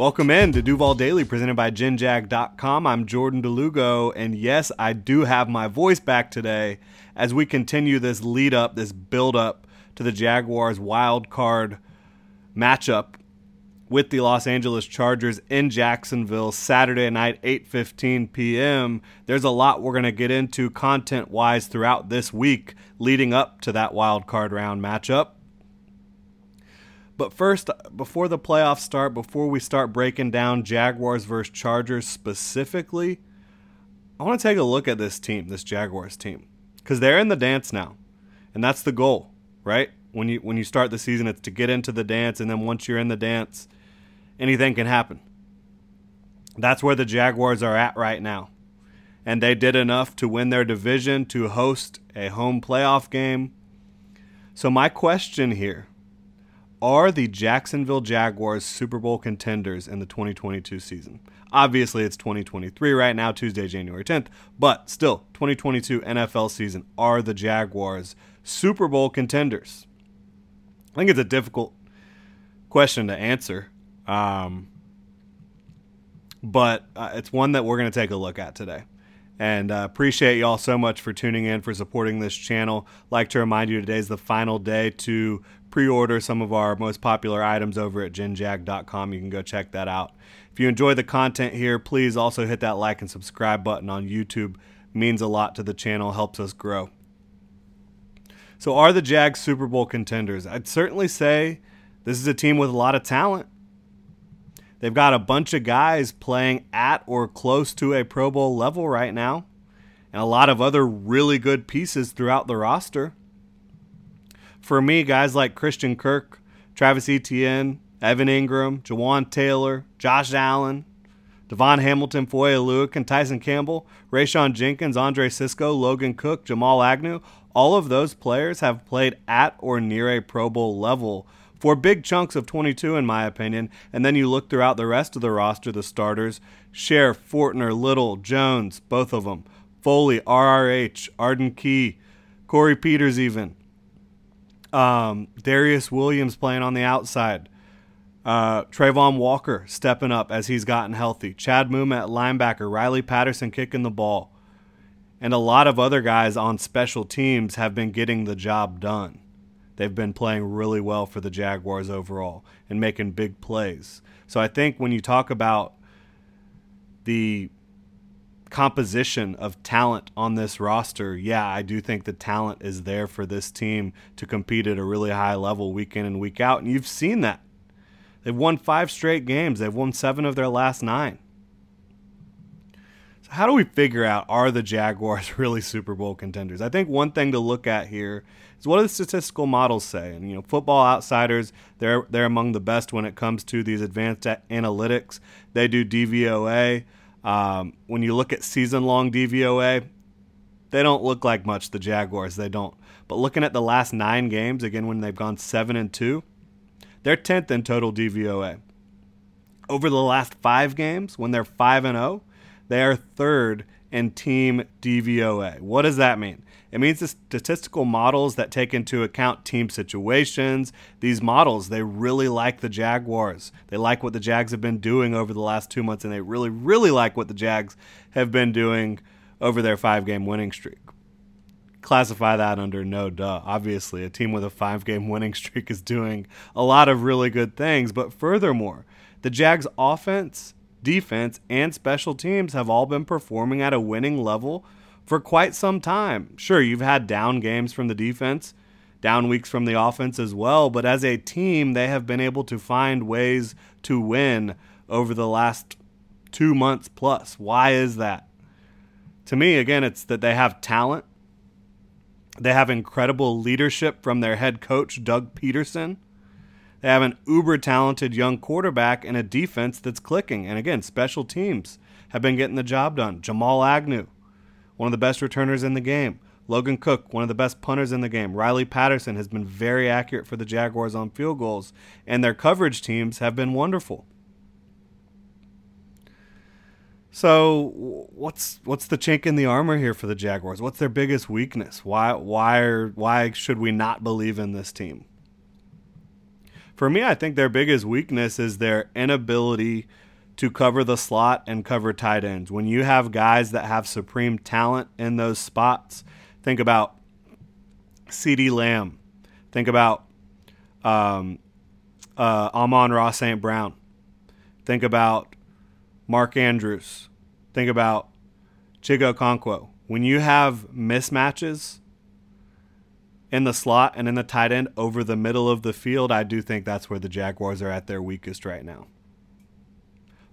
Welcome in to Duval Daily, presented by GenJag.com. I'm Jordan de Lugo, and yes, I do have my voice back today as we continue this lead up, this build up to the Jaguars wild card matchup with the Los Angeles Chargers in Jacksonville Saturday night 8:15 p.m. There's a lot we're going to get into content-wise throughout this week leading up to that wild card round matchup. But first, before the playoffs start, before we start breaking down Jaguars versus Chargers specifically, I want to take a look at this team, this Jaguars team, because they're in the dance now, and that's the goal, right? When you when you start the season, it's to get into the dance, and then once you're in the dance, anything can happen. That's where the Jaguars are at right now, and they did enough to win their division to host a home playoff game. So my question here are the Jacksonville Jaguars Super Bowl contenders in the 2022 season? Obviously, it's 2023 right now, Tuesday, January 10th, but still, 2022 NFL season. Are the Jaguars Super Bowl contenders? I think it's a difficult question to answer, um, but uh, it's one that we're going to take a look at today. And uh, appreciate y'all so much for tuning in, for supporting this channel. Like to remind you, today is the final day to pre-order some of our most popular items over at genjag.com. You can go check that out. If you enjoy the content here, please also hit that like and subscribe button on YouTube. Means a lot to the channel, helps us grow. So are the Jags Super Bowl contenders? I'd certainly say this is a team with a lot of talent. They've got a bunch of guys playing at or close to a Pro Bowl level right now, and a lot of other really good pieces throughout the roster. For me, guys like Christian Kirk, Travis Etienne, Evan Engram, Jawaan Taylor, Josh Allen, DaVon Hamilton, Foye Oluokun, and Tyson Campbell, Rayshawn Jenkins, Andre Cisco, Logan Cooke, Jamal Agnew, all of those players have played at or near a Pro Bowl level for big chunks of 22, in my opinion. And then you look throughout the rest of the roster, the starters Scherff, Fortner, Little, Jones, both of them, Foley, RRH, Arden Key, Corey Peters, even. Um, Darious Williams playing on the outside. Uh, Travon Walker stepping up as he's gotten healthy. Chad Muma at linebacker. Riley Patterson kicking the ball. And a lot of other guys on special teams have been getting the job done. They've been playing really well for the Jaguars overall and making big plays. So I think when you talk about the composition of talent on this roster, yeah, I do think the talent is there for this team to compete at a really high level week in and week out. And you've seen that. They've won five straight games, they've won seven of their last nine. So, how do we figure out are the Jaguars really Super Bowl contenders? I think one thing to look at here is what do the statistical models say? And you know, Football Outsiders, they're they're among the best when it comes to these advanced analytics. They do DVOA. Um, when you look at season long DVOA, they don't look like much, the Jaguars. They don't. But looking at the last nine games, again, when they've gone 7 and 2, they're 10th in total DVOA. Over the last five games, when they're 5 and 0, they are third in team DVOA. What does that mean? It means the statistical models that take into account team situations, these models, they really like the Jaguars. They like what the Jags have been doing over the last two months, and they really, really like what the Jags have been doing over their five game winning streak. Classify that under no duh. Obviously, a team with a five game winning streak is doing a lot of really good things, but furthermore, the Jags' offense, defense, and special teams have all been performing at a winning level for quite some time. Sure, you've had down games from the defense, down weeks from the offense as well, but as a team, they have been able to find ways to win over the last two months plus. Why is that? To me, again, it's that they have talent. They have incredible leadership from their head coach, Doug Pederson. They have an uber talented young quarterback and a defense that's clicking. And again, special teams have been getting the job done. Jamal Agnew, one of the best returners in the game. Logan Cooke, one of the best punters in the game. Riley Patterson has been very accurate for the Jaguars on field goals, and their coverage teams have been wonderful. So, what's what's the chink in the armor here for the Jaguars? What's their biggest weakness? Why why are, why should we not believe in this team? For me, I think their biggest weakness is their inability to cover the slot and cover tight ends. When you have guys that have supreme talent in those spots, think about CeeDee Lamb, think about um, uh, Amon-Ra St. Brown, think about Mark Andrews. Think about Chig Okonkwo. When you have mismatches in the slot and in the tight end over the middle of the field, I do think that's where the Jaguars are at their weakest right now.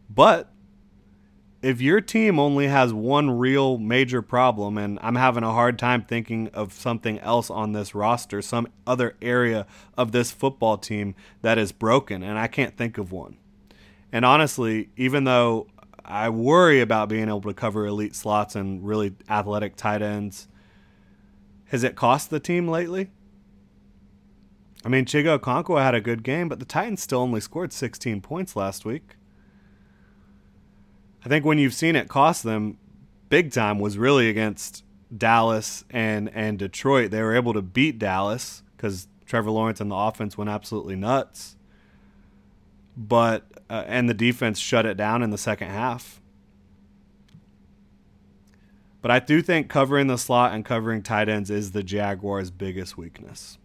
But if your team only has one real major problem, and I'm having a hard time thinking of something else on this roster, some other area of this football team that is broken, and I can't think of one. And honestly, even though I worry about being able to cover elite slots and really athletic tight ends, has it cost the team lately? I mean, Chig Okonkwo had a good game, but the Titans still only scored 16 points last week. I think when you've seen it cost them big time was really against Dallas and and Detroit. They were able to beat Dallas because Trevor Lawrence and the offense went absolutely nuts. But uh, and the defense shut it down in the second half. But I do think covering the slot and covering tight ends is the Jaguars' biggest weakness.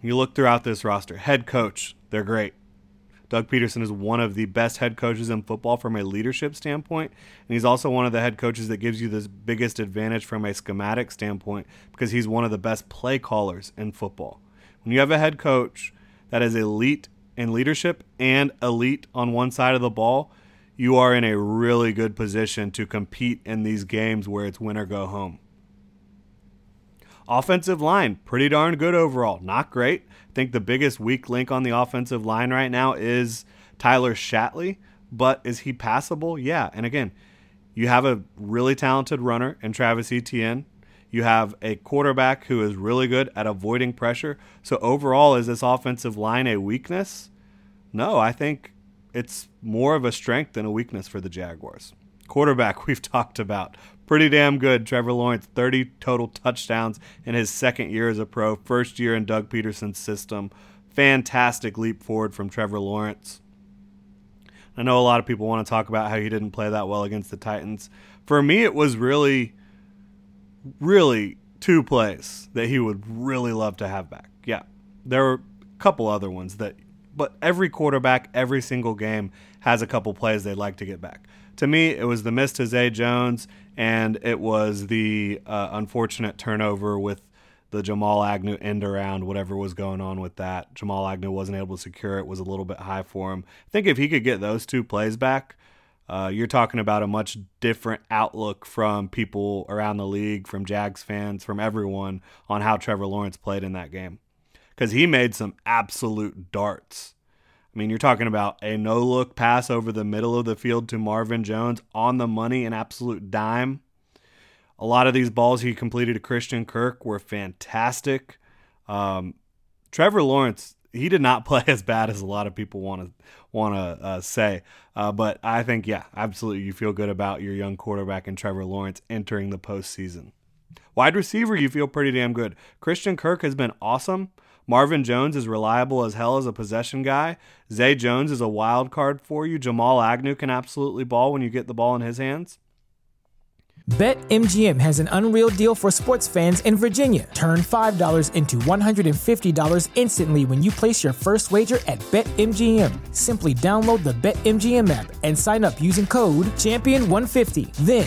You look throughout this roster, head coach, they're great. Doug Pederson is one of the best head coaches in football from a leadership standpoint, and he's also one of the head coaches that gives you the biggest advantage from a schematic standpoint because he's one of the best play callers in football. When you have a head coach that is elite in leadership and elite on one side of the ball, you are in a really good position to compete in these games where it's win or go home. Offensive line, pretty darn good overall. Not great. I think the biggest weak link on the offensive line right now is Tyler Shatley, but is he passable? Yeah. And again, you have a really talented runner in Travis Etienne. You have a quarterback who is really good at avoiding pressure. So overall, is this offensive line a weakness? No, I think it's more of a strength than a weakness for the Jaguars. Quarterback, we've talked about. Pretty damn good. Trevor Lawrence, 30 total touchdowns in his second year as a pro, first year in Doug Pederson's system. Fantastic leap forward from Trevor Lawrence. I know a lot of people want to talk about how he didn't play that well against the Titans. For me, it was really really two plays that he would really love to have back. Yeah, there were a couple other ones that, but every quarterback, every single game has a couple plays they'd like to get back. To me, it was the miss to Zay Jones, and it was the uh, unfortunate turnover with the Jamal Agnew end around, whatever was going on with that. Jamal Agnew wasn't able to secure it, was a little bit high for him. I think if he could get those two plays back, uh, you're talking about a much different outlook from people around the league, from Jags fans, from everyone on how Trevor Lawrence played in that game. Because he made some absolute darts. I mean, you're talking about a no look pass over the middle of the field to Marvin Jones on the money, an absolute dime. A lot of these balls he completed to Christian Kirk were fantastic. Um, Trevor Lawrence he did not play as bad as a lot of people want to want to uh, say. Uh, but I think, yeah, absolutely, you feel good about your young quarterback and Trevor Lawrence entering the postseason. Wide receiver, you feel pretty damn good. Christian Kirk has been awesome. Marvin Jones is reliable as hell as a possession guy. Zay Jones is a wild card for you. Jamal Agnew can absolutely ball when you get the ball in his hands. BetMGM has an unreal deal for sports fans in Virginia. Turn $5 into $150 instantly when you place your first wager at BetMGM. Simply download the BetMGM app and sign up using code Champion150. Then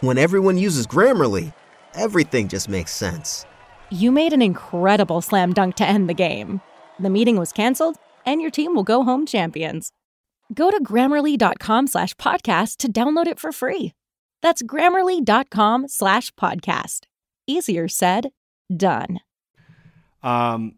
When everyone uses Grammarly, everything just makes sense. You made an incredible slam dunk to end the game. The meeting was canceled, and your team will go home champions. Go to grammarly.com slash podcast to download it for free. That's grammarly.com slash podcast. Easier said, done. Um,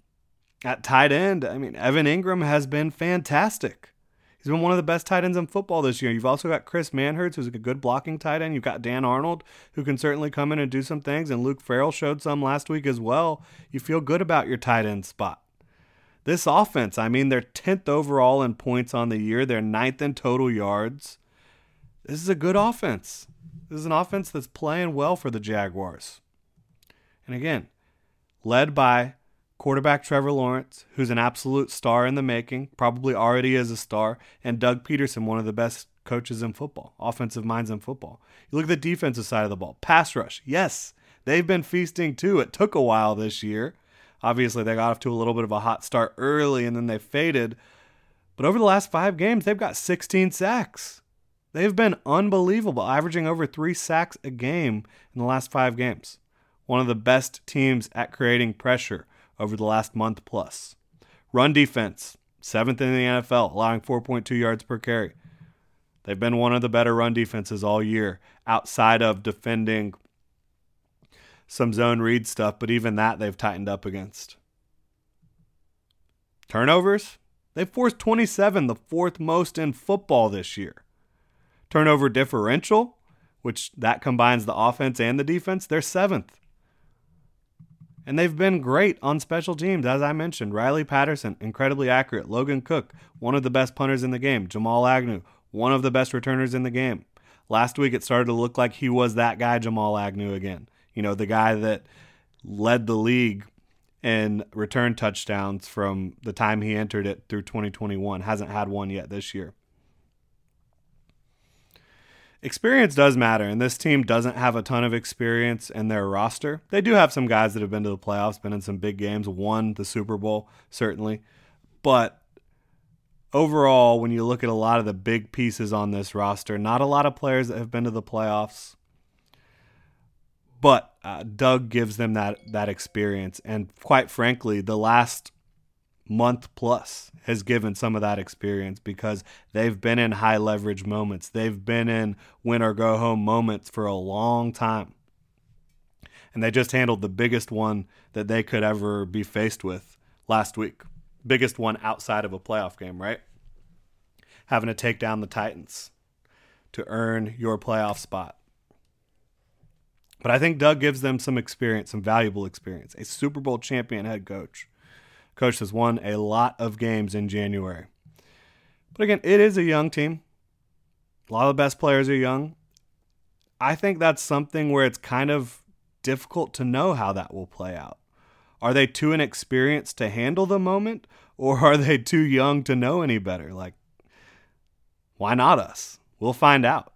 at tight end, I mean, Evan Engram has been fantastic. He's been one of the best tight ends in football this year. You've also got Chris Manhertz, who's a good blocking tight end. You've got Dan Arnold, who can certainly come in and do some things, and Luke Farrell showed some last week as well. You feel good about your tight end spot. This offense, I mean, they're 10th overall in points on the year, they're ninth in total yards. This is a good offense. This is an offense that's playing well for the Jaguars. And again, led by quarterback Trevor Lawrence, who's an absolute star in the making, probably already is a star, and Doug Pederson, one of the best coaches in football, offensive minds in football. You look at the defensive side of the ball, pass rush. Yes, they've been feasting too. It took a while this year. Obviously, they got off to a little bit of a hot start early and then they faded. But over the last five games, they've got 16 sacks. They've been unbelievable, averaging over three sacks a game in the last five games. One of the best teams at creating pressure over the last month plus. Run defense, seventh in the NFL, allowing 4.2 yards per carry. They've been one of the better run defenses all year, outside of defending some zone read stuff, but even that they've tightened up against. Turnovers, they've forced 27, the fourth most in football this year. Turnover differential, which that combines the offense and the defense, they're seventh. And they've been great on special teams, as I mentioned. Riley Patterson, incredibly accurate. Logan Cooke, one of the best punters in the game. Jamal Agnew, one of the best returners in the game. Last week, it started to look like he was that guy, Jamal Agnew, again. You know, the guy that led the league in return touchdowns from the time he entered it through 2021. Hasn't had one yet this year. Experience does matter, and this team doesn't have a ton of experience in their roster. They do have some guys that have been to the playoffs, been in some big games, won the Super Bowl, certainly. But overall, when you look at a lot of the big pieces on this roster, not a lot of players that have been to the playoffs. But uh, Doug gives them that that experience, and quite frankly, the last month plus has given some of that experience because they've been in high leverage moments. They've been in win or go home moments for a long time. And they just handled the biggest one that they could ever be faced with last week. Biggest one outside of a playoff game, right? Having to take down the Titans to earn your playoff spot. But I think Doug gives them some experience, some valuable experience. A Super Bowl champion head coach Coach has won a lot of games in January. But again, it is a young team. A lot of the best players are young. I think that's something where it's kind of difficult to know how that will play out. Are they too inexperienced to handle the moment, or are they too young to know any better? Like, why not us? We'll find out.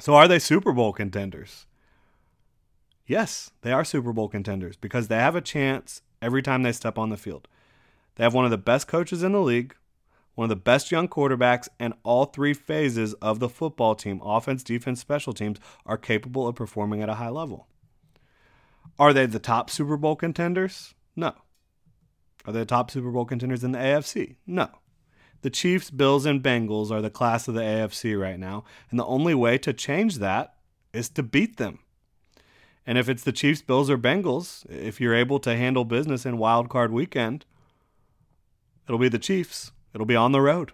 So, are they Super Bowl contenders? Yes, they are Super Bowl contenders because they have a chance every time they step on the field. They have one of the best coaches in the league, one of the best young quarterbacks, and all three phases of the football team offense, defense, special teams are capable of performing at a high level. Are they the top Super Bowl contenders? No. Are they the top Super Bowl contenders in the AFC? No. The Chiefs, Bills, and Bengals are the class of the AFC right now, and the only way to change that is to beat them. And if it's the Chiefs, Bills, or Bengals, if you're able to handle business in wild card weekend, it'll be the Chiefs. It'll be on the road.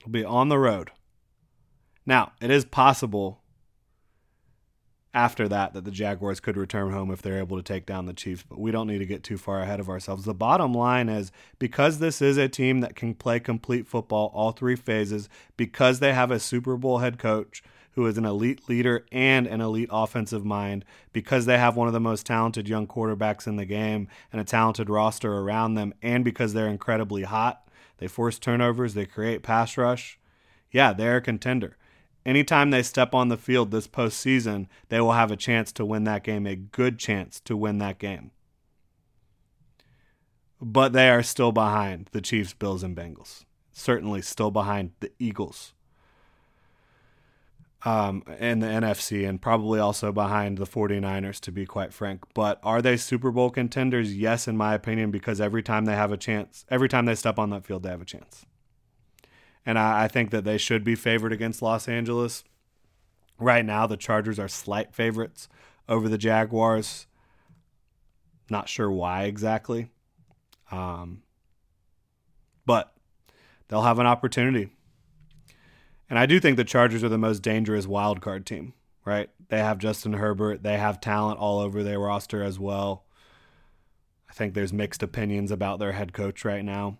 It'll be on the road. Now, it is possible after that that the Jaguars could return home if they're able to take down the Chiefs, but we don't need to get too far ahead of ourselves. The bottom line is because this is a team that can play complete football all three phases, because they have a Super Bowl head coach who is an elite leader and an elite offensive mind, because they have one of the most talented young quarterbacks in the game and a talented roster around them, and because they're incredibly hot, they force turnovers, they create pass rush. Yeah, they're a contender anytime they step on the field this postseason, they will have a chance to win that game, a good chance to win that game. But they are still behind the Chiefs, Bills, and Bengals. Certainly still behind the Eagles um, in the NFC and probably also behind the 49ers, to be quite frank. But are they Super Bowl contenders? Yes, in my opinion, because every time they have a chance, every time they step on that field, they have a chance and I, I think that they should be favored against Los Angeles. Right now, the Chargers are slight favorites over the Jaguars. Not sure why exactly. Um, but they'll have an opportunity. And I do think the Chargers are the most dangerous wild card team, right? They have Justin Herbert, they have talent all over their roster as well. I think there's mixed opinions about their head coach right now.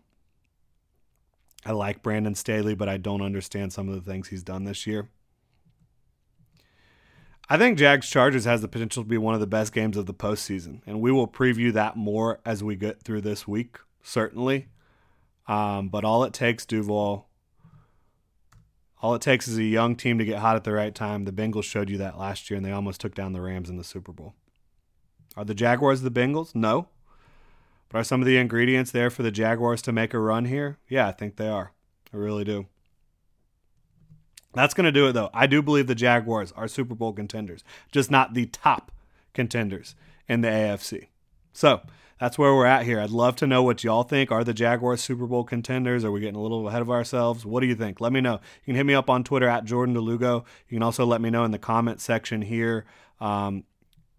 I like Brandon Staley, but I don't understand some of the things he's done this year. I think Jags Chargers has the potential to be one of the best games of the postseason, and we will preview that more as we get through this week, certainly. Um, but all it takes, Duval, all it takes is a young team to get hot at the right time. The Bengals showed you that last year, and they almost took down the Rams in the Super Bowl. Are the Jaguars the Bengals? No. But are some of the ingredients there for the Jaguars to make a run here? Yeah, I think they are. I really do. That's going to do it, though. I do believe the Jaguars are Super Bowl contenders, just not the top contenders in the AFC. So that's where we're at here. I'd love to know what y'all think. Are the Jaguars Super Bowl contenders? Are we getting a little ahead of ourselves? What do you think? Let me know. You can hit me up on Twitter at Jordan DeLugo. You can also let me know in the comment section here. Um,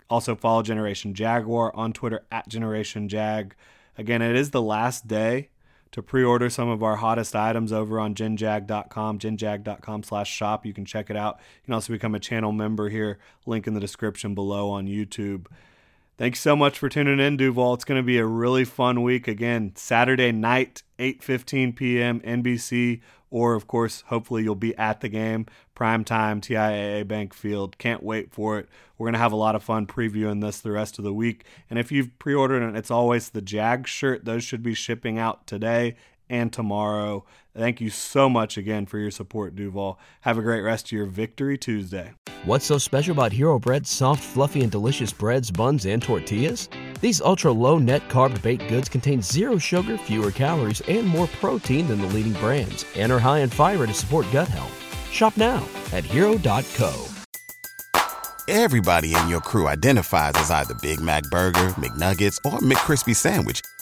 also, follow Generation Jaguar on Twitter at Generation Jag. Again, it is the last day to pre-order some of our hottest items over on genjag.com, genjag.com slash shop. You can check it out. You can also become a channel member here. Link in the description below on YouTube. Thanks so much for tuning in, Duval. It's going to be a really fun week. Again, Saturday night, 8.15 p.m., NBC or of course, hopefully you'll be at the game, prime time, TIAA Bank Field. Can't wait for it. We're gonna have a lot of fun previewing this the rest of the week. And if you've pre-ordered it, it's always the Jag shirt. Those should be shipping out today and tomorrow. Thank you so much again for your support, Duval. Have a great rest of your Victory Tuesday. What's so special about Hero Bread's soft, fluffy, and delicious breads, buns, and tortillas? These ultra low net carb baked goods contain zero sugar, fewer calories, and more protein than the leading brands, and are high in fiber to support gut health. Shop now at hero.co. Everybody in your crew identifies as either Big Mac Burger, McNuggets, or McCrispy Sandwich,